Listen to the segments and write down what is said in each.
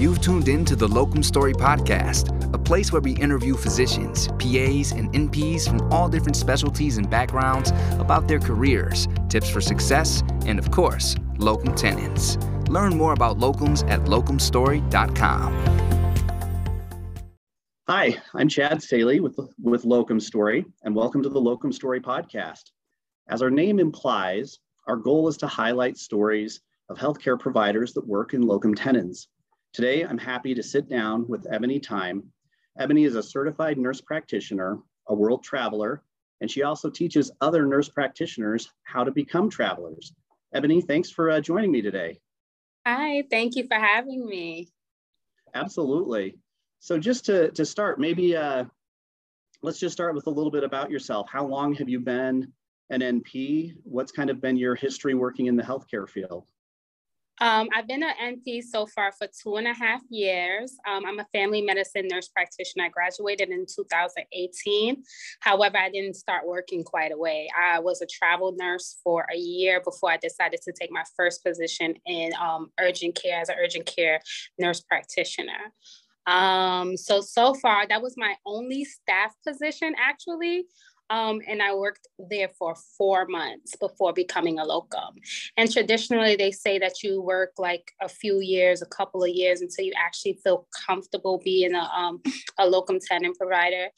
You've tuned in to the Locum Story Podcast, a place where we interview physicians, PAs, and NPs from all different specialties and backgrounds about their careers, tips for success, and of course, locum tenens. Learn more about locums at locumstory.com. Hi, I'm Chad Staley with, with Locum Story, and welcome to the Locum Story podcast. As our name implies, our goal is to highlight stories of healthcare providers that work in locum tenens. Today, I'm happy to sit down with Ebony Thyme. Ebony is a certified nurse practitioner, a world traveler, and she also teaches other nurse practitioners how to become travelers. Ebony, thanks for uh, joining me today. Hi, thank you for having me. Absolutely. So just to, to start, maybe uh, let's just start with a little bit about yourself. How long have you been an NP? What's kind of been your history working in the healthcare field? Um, I've been an NP so far for two and a half years. Um, I'm a family medicine nurse practitioner. I graduated in 2018. However, I didn't start working quite away. I was a travel nurse for a year before I decided to take my first position in um, urgent care as an urgent care nurse practitioner. Um, so, so far, that was my only staff position actually. Um, and I worked there for four months before becoming a locum. And traditionally, they say that you work like a few years, a couple of years until you actually feel comfortable being a, um, a locum tenens provider.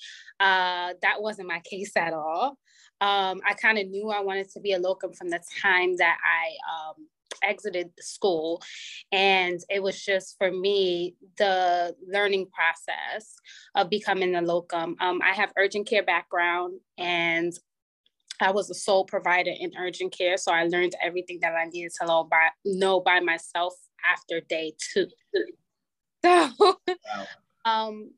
Uh, that wasn't my case at all. Um, I kind of knew I wanted to be a locum from the time that I um, exited the school. And it was just for me the learning process of becoming a locum. Um, I have urgent care background and I was a sole provider in urgent care. So I learned everything that I needed to know by, know by myself after day two. So, wow. um,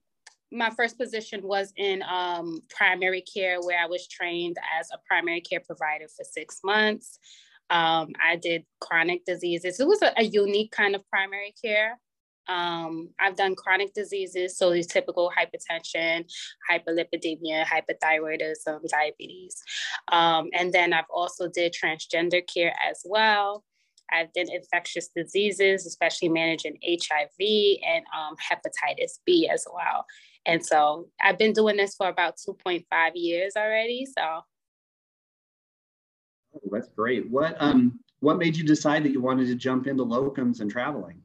my first position was in um, primary care, where I was trained as a primary care provider for six months. Um, I did chronic diseases. It was a, a unique kind of primary care. Um, I've done chronic diseases, so these typical hypertension, hyperlipidemia, hypothyroidism, diabetes. Um, and then I've also did transgender care as well. I've done infectious diseases, especially managing HIV and um, hepatitis B as well. And so I've been doing this for about 2.5 years already. So Oh, that's great. What um what made you decide that you wanted to jump into locums and traveling?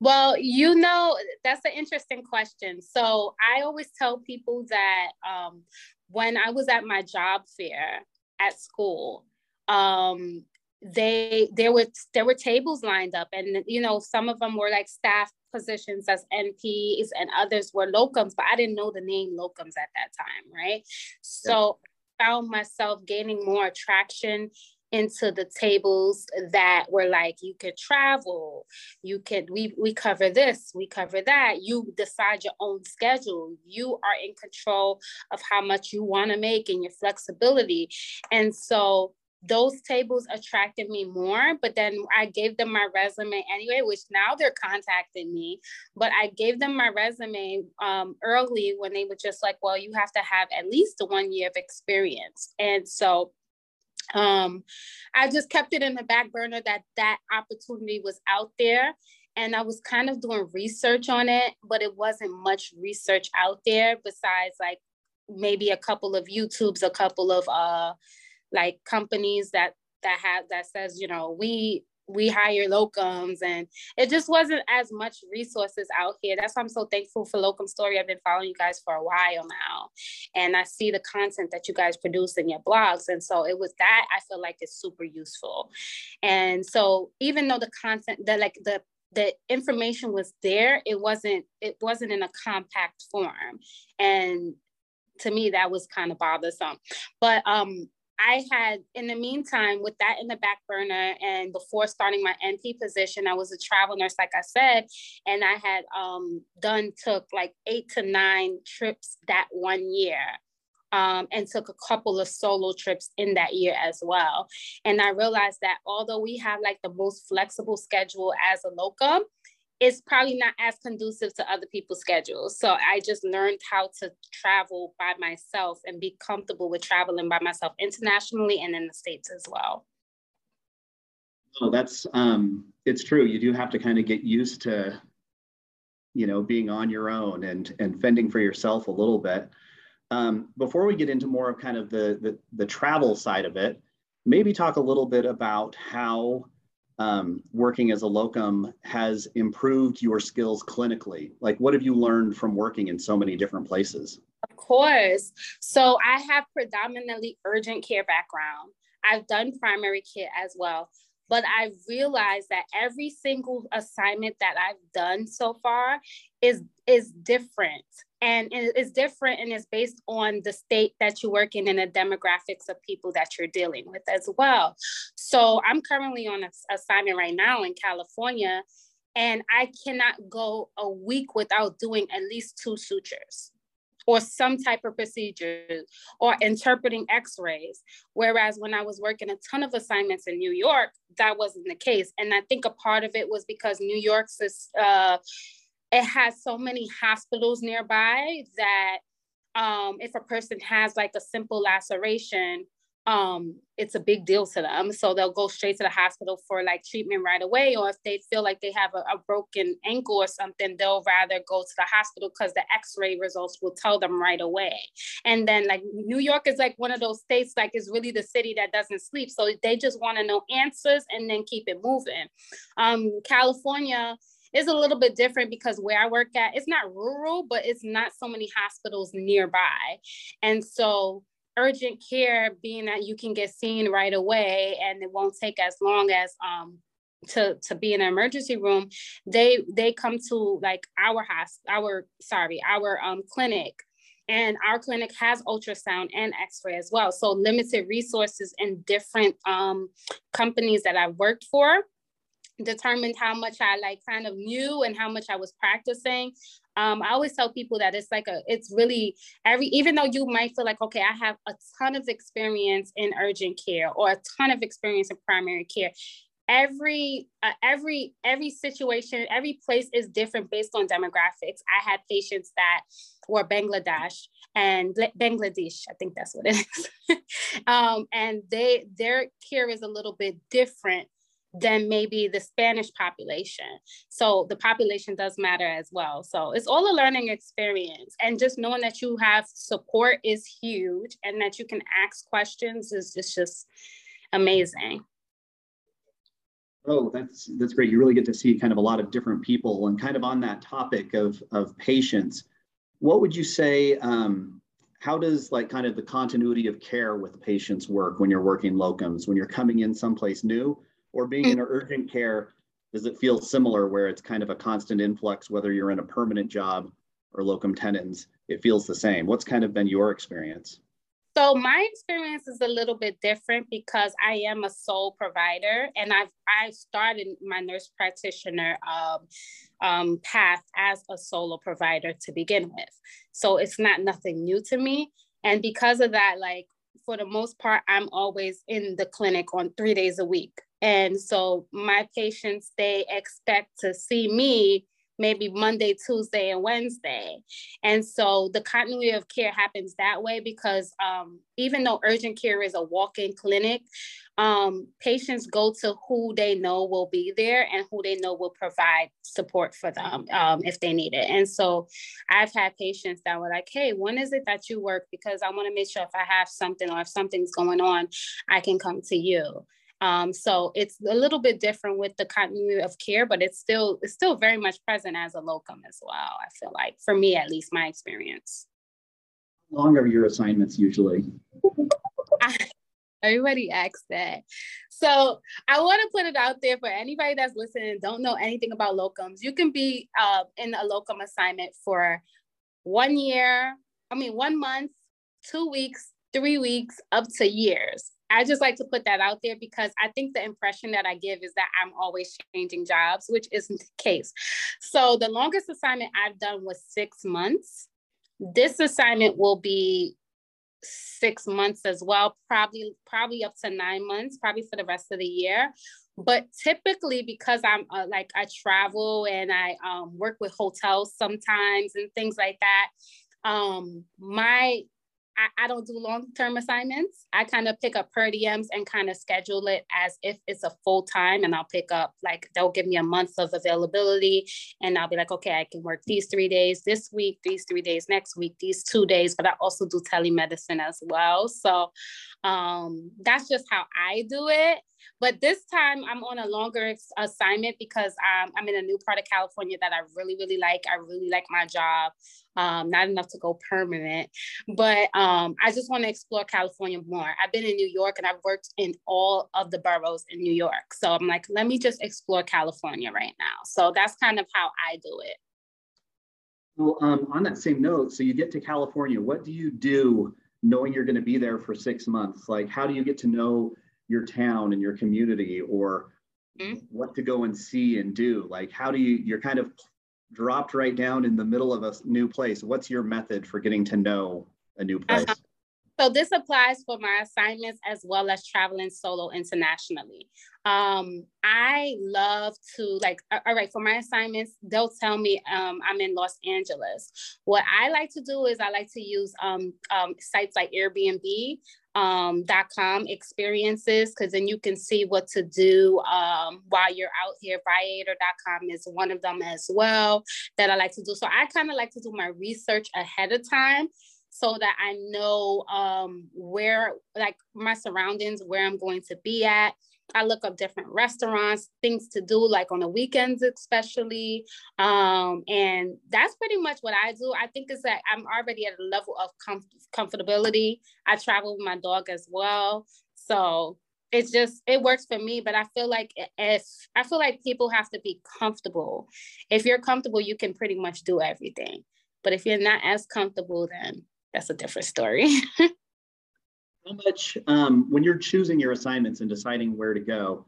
Well, you know, that's an interesting question. So I always tell people that um, when I was at my job fair at school, um, they there were there were tables lined up, and you know, some of them were like staff positions as NPs, and others were locums, but I didn't know the name locums at that time, right? So found myself gaining more attraction into the tables that were like you could travel you could we we cover this we cover that. You decide your own schedule. You are in control of how much you want to make and your flexibility. And so those tables attracted me more but then i gave them my resume anyway which now they're contacting me. But i gave them my resume um, early when they were just like well you have to have at least one year of experience. And so um, i just kept it in the back burner that that opportunity was out there and i was kind of doing research on it but it wasn't much research out there besides like maybe a couple of youtubes a couple of uh like companies that that have that says you know we we hire locums and it just wasn't as much resources out here. That's why i'm so thankful for locum story. I've been following you guys for a while now and i see the content that you guys produce in your blogs and so it was that i feel like it's super useful. And so even though the content that like the the information was there it wasn't it wasn't in a compact form. And to me that was kind of bothersome. But um I had, in the meantime, with that in the back burner, and before starting my NP position, I was a travel nurse, like I said, and I had um, done took like eight to nine trips that one year. Um, and took a couple of solo trips in that year as well. And I realized that although we have like the most flexible schedule as a locum, it's probably not as conducive to other people's schedules. So I just learned how to travel by myself and be comfortable with traveling by myself internationally and in the States as well. Oh, that's um, it's true. You do have to kind of get used to you know, being on your own and and fending for yourself a little bit. Um, before we get into more of kind of the, the, the travel side of it, maybe talk a little bit about how um, working as a locum has improved your skills clinically. Like, what have you learned from working in so many different places? Of course. So I have predominantly urgent care background. I've done primary care as well but I realized that every single assignment that I've done so far is is different and it's different and it's based on the state that you work in and the demographics of people that you're dealing with as well. So I'm currently on an assignment right now in California and I cannot go a week without doing at least two sutures or some type of procedure or interpreting x-rays. Whereas when i was working a ton of assignments in new york that wasn't the case. And i think a part of it was because new york's uh, it has so many hospitals nearby that um, if a person has like a simple laceration um, it's a big deal to them. So they'll go straight to the hospital for like treatment right away. Or if they feel like they have a, a broken ankle or something, they'll rather go to the hospital because the x-ray results will tell them right away. And then like New York is like one of those states, like is really the city that doesn't sleep. So they just want to know answers and then keep it moving. Um, California, is a little bit different because where I work at, it's not rural, but it's not so many hospitals nearby. And so urgent care being that you can get seen right away and it won't take as long as um to to be in an emergency room they they come to like our house our sorry our um clinic. And our clinic has ultrasound and x-ray as well. So limited resources in different um companies that i've worked for determined how much I like kind of knew and how much I was practicing. Um, I always tell people that it's like a, it's really every, even though you might feel like, okay, I have a ton of experience in urgent care or a ton of experience in primary care. Every, uh, every, every situation, every place is different based on demographics. I had patients that were Bangladesh and Bangladesh, I think that's what it is. um, and they, their care is a little bit different than maybe the Spanish population. So the population does matter as well. So it's all a learning experience. And just knowing that you have support is huge and that you can ask questions is, is just amazing. Oh, that's that's great. You really get to see kind of a lot of different people and kind of on that topic of, of patients. What would you say, um, how does like kind of the continuity of care with patients work when you're working locums, when you're coming in someplace new? Or being in urgent care, does it feel similar where it's kind of a constant influx, whether you're in a permanent job or locum tenens, it feels the same. What's kind of been your experience? So my experience is a little bit different because I am a sole provider and I've I started my nurse practitioner um, um, path as a solo provider to begin with. So it's not nothing new to me. And because of that, like for the most part, I'm always in the clinic on three days a week. And so my patients, they expect to see me maybe Monday, Tuesday, and Wednesday. And so the continuity of care happens that way because um, even though urgent care is a walk in clinic, um, patients go to who they know will be there and who they know will provide support for them um, if they need it. And so I've had patients that were like, hey, when is it that you work? Because I want to make sure if I have something or if something's going on, I can come to you. Um, so it's a little bit different with the continuity of care, but it's still it's still very much present as a locum as well. I feel like for me at least, my experience. How long are your assignments usually? Everybody asks that. So I want to put it out there for anybody that's listening, don't know anything about locums. You can be uh, in a locum assignment for one year, I mean, one month, two weeks, three weeks, up to years. I just like to put that out there because I think the impression that I give is that I'm always changing jobs, which isn't the case. So the longest assignment I've done was six months. This assignment will be six months as well, probably probably up to nine months, probably for the rest of the year. But typically, because I'm uh, like I travel and I um, work with hotels sometimes and things like that, um, my I, I don't do long-term assignments. I kind of pick up per diems and kind of schedule it as if it's a full time and I'll pick up like they'll give me a month of availability and I'll be like, okay, I can work these three days this week, these three days next week, these two days, but I also do telemedicine as well. So um, that's just how I do it. But this time I'm on a longer assignment because um, I'm in a new part of California that I really, really like. I really like my job. Um, not enough to go permanent, but um, I just want to explore California more. I've been in New York and I've worked in all of the boroughs in New York. So I'm like, let me just explore California right now. So that's kind of how I do it. Well, um, on that same note, so you get to California, what do you do knowing you're going to be there for six months? Like, how do you get to know your town and your community or mm-hmm. what to go and see and do like how do you you're kind of dropped right down in the middle of a new place what's your method for getting to know a new place uh-huh. So this applies for my assignments as well as traveling solo internationally. Um, I love to like, all right, for my assignments, they'll tell me um, I'm in Los Angeles. What I like to do is I like to use um, um sites like Airbnb um, .com experiences because then you can see what to do um, while you're out here. Viator.com is one of them as well that I like to do. So I kind of like to do my research ahead of time so that I know um, where, like my surroundings, where I'm going to be at. I look up different restaurants, things to do, like on the weekends, especially. Um, and that's pretty much what I do. I think is that I'm already at a level of com- comfortability. I travel with my dog as well. So it's just it works for me but i feel like if i feel like people have to be comfortable if you're comfortable you can pretty much do everything but if you're not as comfortable then that's a different story. how much, um, when you're choosing your assignments and deciding where to go,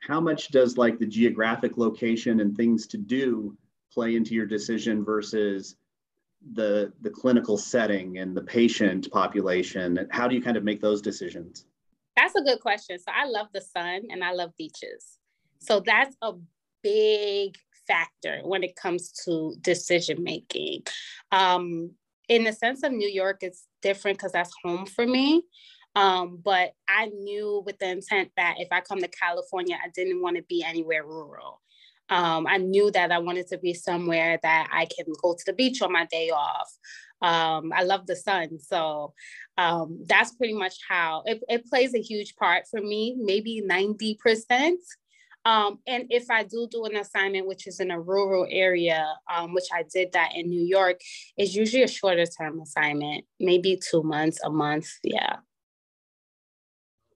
how much does like the geographic location and things to do play into your decision versus the the clinical setting and the patient population? How do you kind of make those decisions? That's a good question. So I love the sun and I love beaches. So that's a big factor when it comes to decision making. Um, in the sense of New York, it's different because that's home for me. Um, but I knew with the intent that if I come to California, I didn't want to be anywhere rural. Um, I knew that I wanted to be somewhere that I can go to the beach on my day off. Um, I love the sun. So um, that's pretty much how it, it plays a huge part for me, maybe 90%. Um, and if I do do an assignment, which is in a rural area, um, which I did that in New York, it's usually a shorter term assignment, maybe two months, a month. Yeah.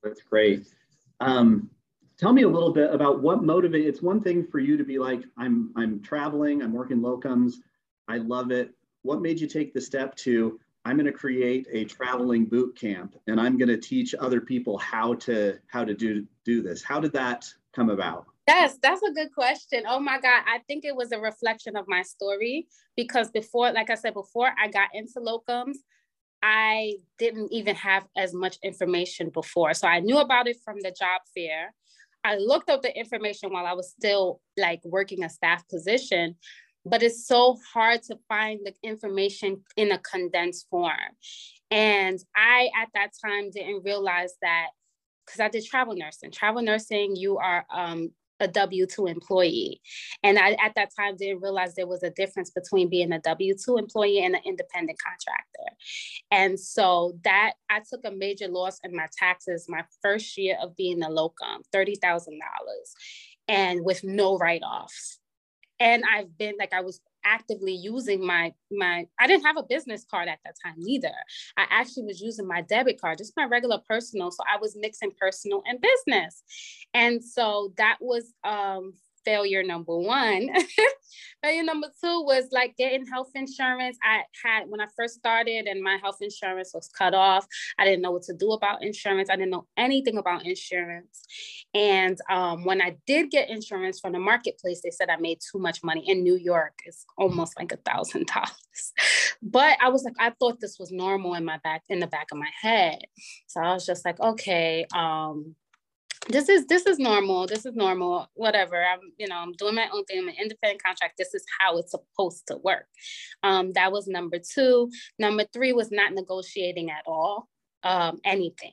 That's great. Um, tell me a little bit about what motivates. It's one thing for you to be like, I'm I'm traveling, I'm working locums, I love it. What made you take the step to I'm going to create a traveling boot camp and I'm going to teach other people how to how to do do this. How did that come about? Yes, that's a good question. Oh my God. I think it was a reflection of my story because before, like I said, before I got into locums, I didn't even have as much information before. So I knew about it from the job fair. I looked up the information while I was still like working a staff position, but it's so hard to find the information in a condensed form. And I, at that time, didn't realize that because I did travel nursing. Travel nursing, you are um, a W 2 employee. And I, at that time, didn't realize there was a difference between being a W 2 employee and an independent contractor. And so that I took a major loss in my taxes my first year of being a locum, $30,000, and with no write offs and I've been like I was actively using my my I didn't have a business card at that time either. I actually was using my debit card, just my regular personal. So I was mixing personal and business. And so that was um failure number one. failure number two was like getting health insurance. I had when I first started and my health insurance was cut off. I didn't know what to do about insurance. I didn't know anything about insurance. And um, when I did get insurance from the marketplace, they said I made too much money. In New York, it's almost like a thousand dollars. But I was like, I thought this was normal in my back, in the back of my head. So I was just like, okay, um, this is this is normal this is normal whatever i'm you know i'm doing my own thing i'm an independent contract this is how it's supposed to work. Um, that was number two. Number three was not negotiating at all um, anything.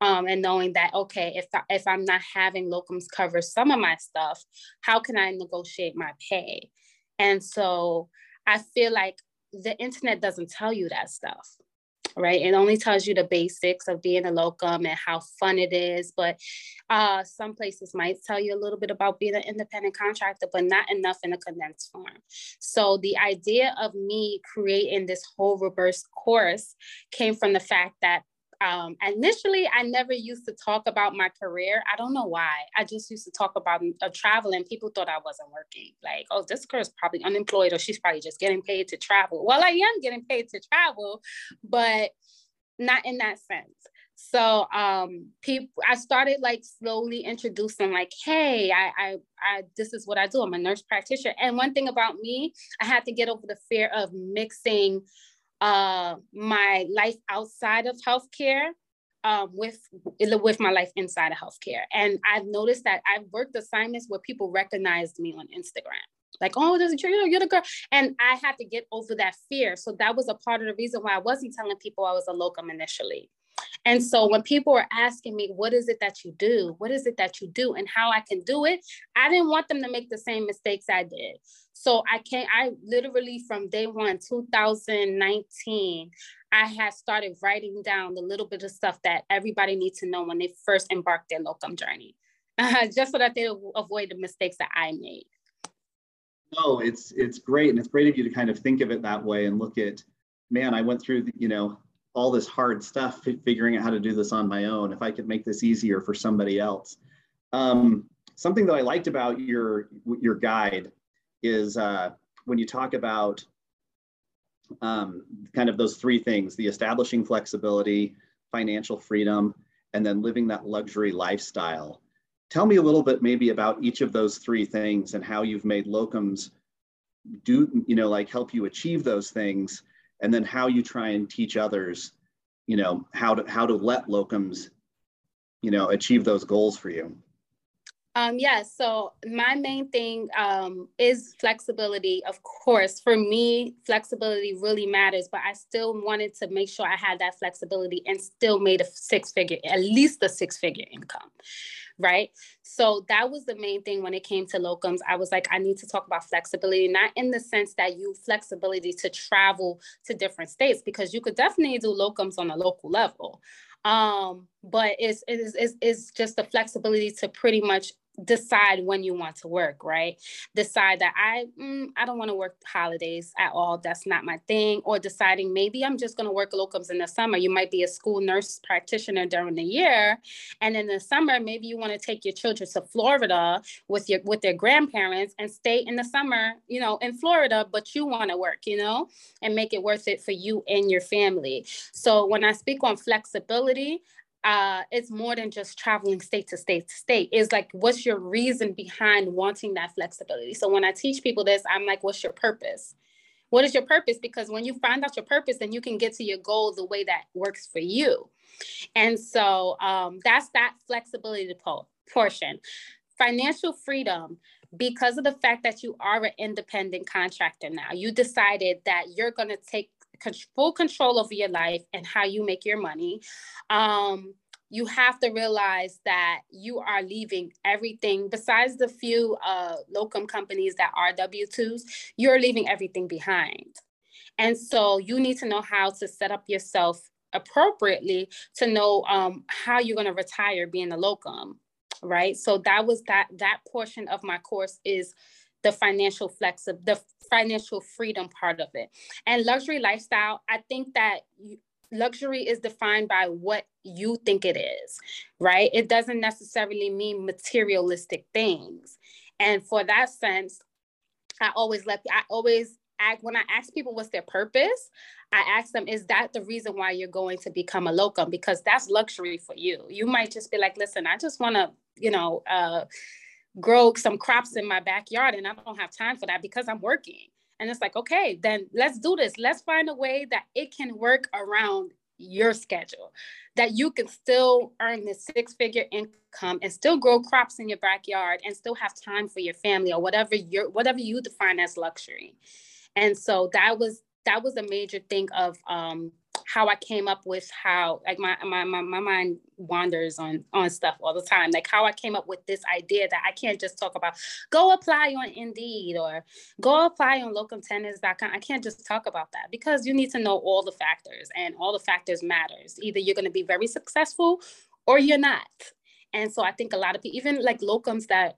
Um, and knowing that okay if, I, if i'm not having locums cover some of my stuff how can i negotiate my pay? And so i feel like the internet doesn't tell you that stuff right? It only tells you the basics of being a locum and how fun it is. But uh, some places might tell you a little bit about being an independent contractor, but not enough in a condensed form. So the idea of me creating this whole reverse course came from the fact that um, initially I never used to talk about my career. I don't know why. I just used to talk about uh, traveling. People thought I wasn't working. Like, oh, this girl's probably unemployed or she's probably just getting paid to travel. Well, I am getting paid to travel, but not in that sense. So um people I started like slowly introducing like, hey, I, I I this is what I do. I'm a nurse practitioner. And one thing about me, I had to get over the fear of mixing uh, my life outside of healthcare um, with with my life inside of healthcare. And I've noticed that I've worked assignments where people recognized me on Instagram. Like, oh, there's a you're, you're the girl. And I had to get over that fear. So that was a part of the reason why I wasn't telling people I was a locum initially. And so when people were asking me, what is it that you do? What is it that you do and how I can do it? I didn't want them to make the same mistakes I did. So I can't, I literally from day one, 2019, I had started writing down the little bit of stuff that everybody needs to know when they first embark their locum journey, just so that they avoid the mistakes that I made. No, it's it's great, and it's great of you to kind of think of it that way and look at, man, I went through, the, you know, all this hard stuff figuring out how to do this on my own if i could make this easier for somebody else. Um, something that i liked about your your guide is uh, when you talk about um, kind of those three things the establishing flexibility financial freedom and then living that luxury lifestyle. Tell me a little bit maybe about each of those three things and how you've made locums do you know like help you achieve those things and then how you try and teach others, you know, how to how to let locums, you know, achieve those goals for you. Um, yeah, so my main thing um, is flexibility. Of course, for me, flexibility really matters, but I still wanted to make sure I had that flexibility and still made a six figure, at least a six figure income right? So that was the main thing when it came to locums. I was like, I need to talk about flexibility, not in the sense that you flexibility to travel to different states, because you could definitely do locums on a local level. Um, but it's, it's, it's, it's just the flexibility to pretty much decide when you want to work, right? Decide that I mm, I don't want to work holidays at all. That's not my thing. Or deciding maybe I'm just going to work locums in the summer. You might be a school nurse practitioner during the year, and in the summer maybe you want to take your children to Florida with your with their grandparents and stay in the summer, you know, in Florida, but you want to work, you know, and make it worth it for you and your family. So when I speak on flexibility, uh, it's more than just traveling state to state to state. It's like, what's your reason behind wanting that flexibility? So when I teach people this, I'm like, what's your purpose? What is your purpose? Because when you find out your purpose, then you can get to your goal the way that works for you. And so um, that's that flexibility po- portion. Financial freedom, because of the fact that you are an independent contractor now, you decided that you're going to take full control over your life and how you make your money. Um, you have to realize that you are leaving everything besides the few uh, locum companies that are W2s, you're leaving everything behind. And so you need to know how to set up yourself appropriately to know um, how you're going to retire being a locum right so that was that that portion of my course is the financial flex of the financial freedom part of it. And luxury lifestyle i think that luxury is defined by what you think it is right? It doesn't necessarily mean materialistic things. And for that sense i always let i always ask when i ask people what's their purpose i ask them is that the reason why you're going to become a locum? Because that's luxury for you. You might just be like listen i just want to you know uh grow some crops in my backyard and I don't have time for that because I'm working. And it's like, okay, then let's do this. Let's find a way that it can work around your schedule that you can still earn this six figure income and still grow crops in your backyard and still have time for your family or whatever your whatever you define as luxury and so that was that was a major thing of um, how I came up with how like my, my my my mind wanders on on stuff all the time. Like how I came up with this idea that I can't just talk about go apply on Indeed or go apply on locumtenens.com. I can't just talk about that because you need to know all the factors and all the factors matters. Either you're going to be very successful or you're not. And so I think a lot of people, even like locums that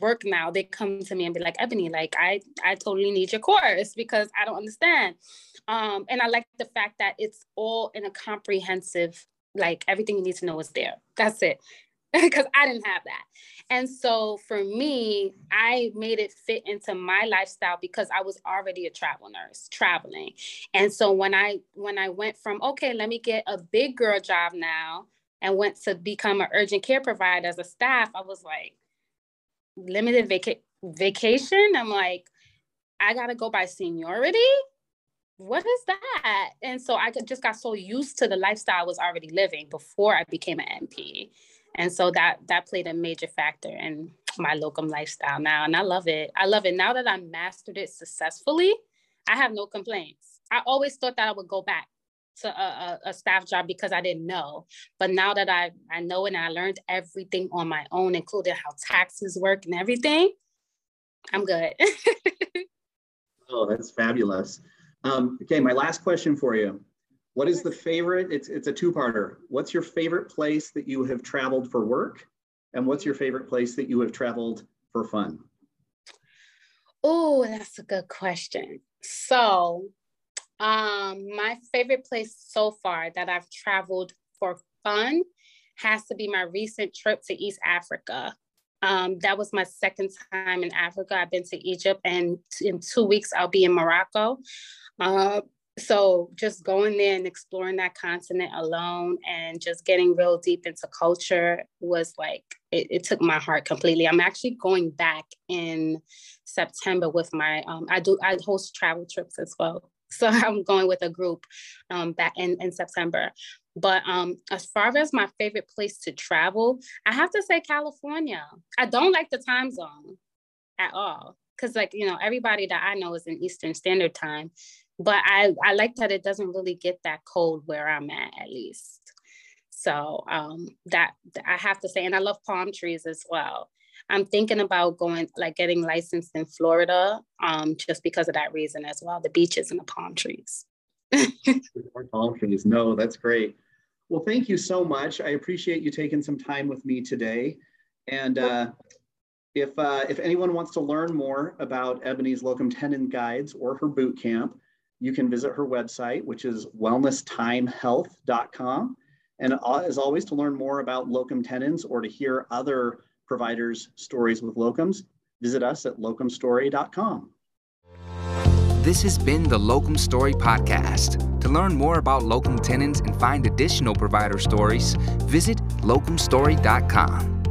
work now they come to me and be like ebony like i i totally need your course because i don't understand. Um and i like the fact that it's all in a comprehensive like everything you need to know is there. That's it. Because i didn't have that. And so for me i made it fit into my lifestyle because i was already a travel nurse traveling. And so when i when i went from okay let me get a big girl job now and went to become an urgent care provider as a staff i was like limited vaca- vacation. I'm like, I gotta go by seniority. What is that? And so I just got so used to the lifestyle I was already living before I became an NP, And so that that played a major factor in my locum lifestyle now. And I love it. I love it. Now that I mastered it successfully, I have no complaints. I always thought that I would go back to a, a, staff job because I didn't know. But now that I, I know and I learned everything on my own, including how taxes work and everything, I'm good. oh, that's fabulous. Um, okay, my last question for you. What is the favorite? It's, it's a two-parter. What's your favorite place that you have traveled for work? And what's your favorite place that you have traveled for fun? Oh, that's a good question. So um, my favorite place so far that I've traveled for fun has to be my recent trip to East Africa. Um, that was my second time in Africa. I've been to Egypt, and in two weeks I'll be in Morocco. Uh, so just going there and exploring that continent alone and just getting real deep into culture was like it, it took my heart completely. I'm actually going back in September with my um, I do I host travel trips as well. So I'm going with a group um, back in, in September. But um, as far as my favorite place to travel, I have to say California. I don't like the time zone at all. Cause like, you know, everybody that I know is in Eastern Standard Time. But I, I like that it doesn't really get that cold where I'm at at least. So um, that I have to say, and I love palm trees as well. I'm thinking about going, like getting licensed in Florida, um, just because of that reason as well, the beaches and the palm trees. palm trees. No, that's great. Well, thank you so much. I appreciate you taking some time with me today. And uh, if, uh, if anyone wants to learn more about Ebony's locum tenens guides or her boot camp, you can visit her website, which is wellnesstimehealth.com. And as always, to learn more about locum tenens or to hear other providers' stories with locums, visit us at locumstory.com. This has been the Locum Story Podcast. To learn more about locum tenens and find additional provider stories, visit locumstory.com.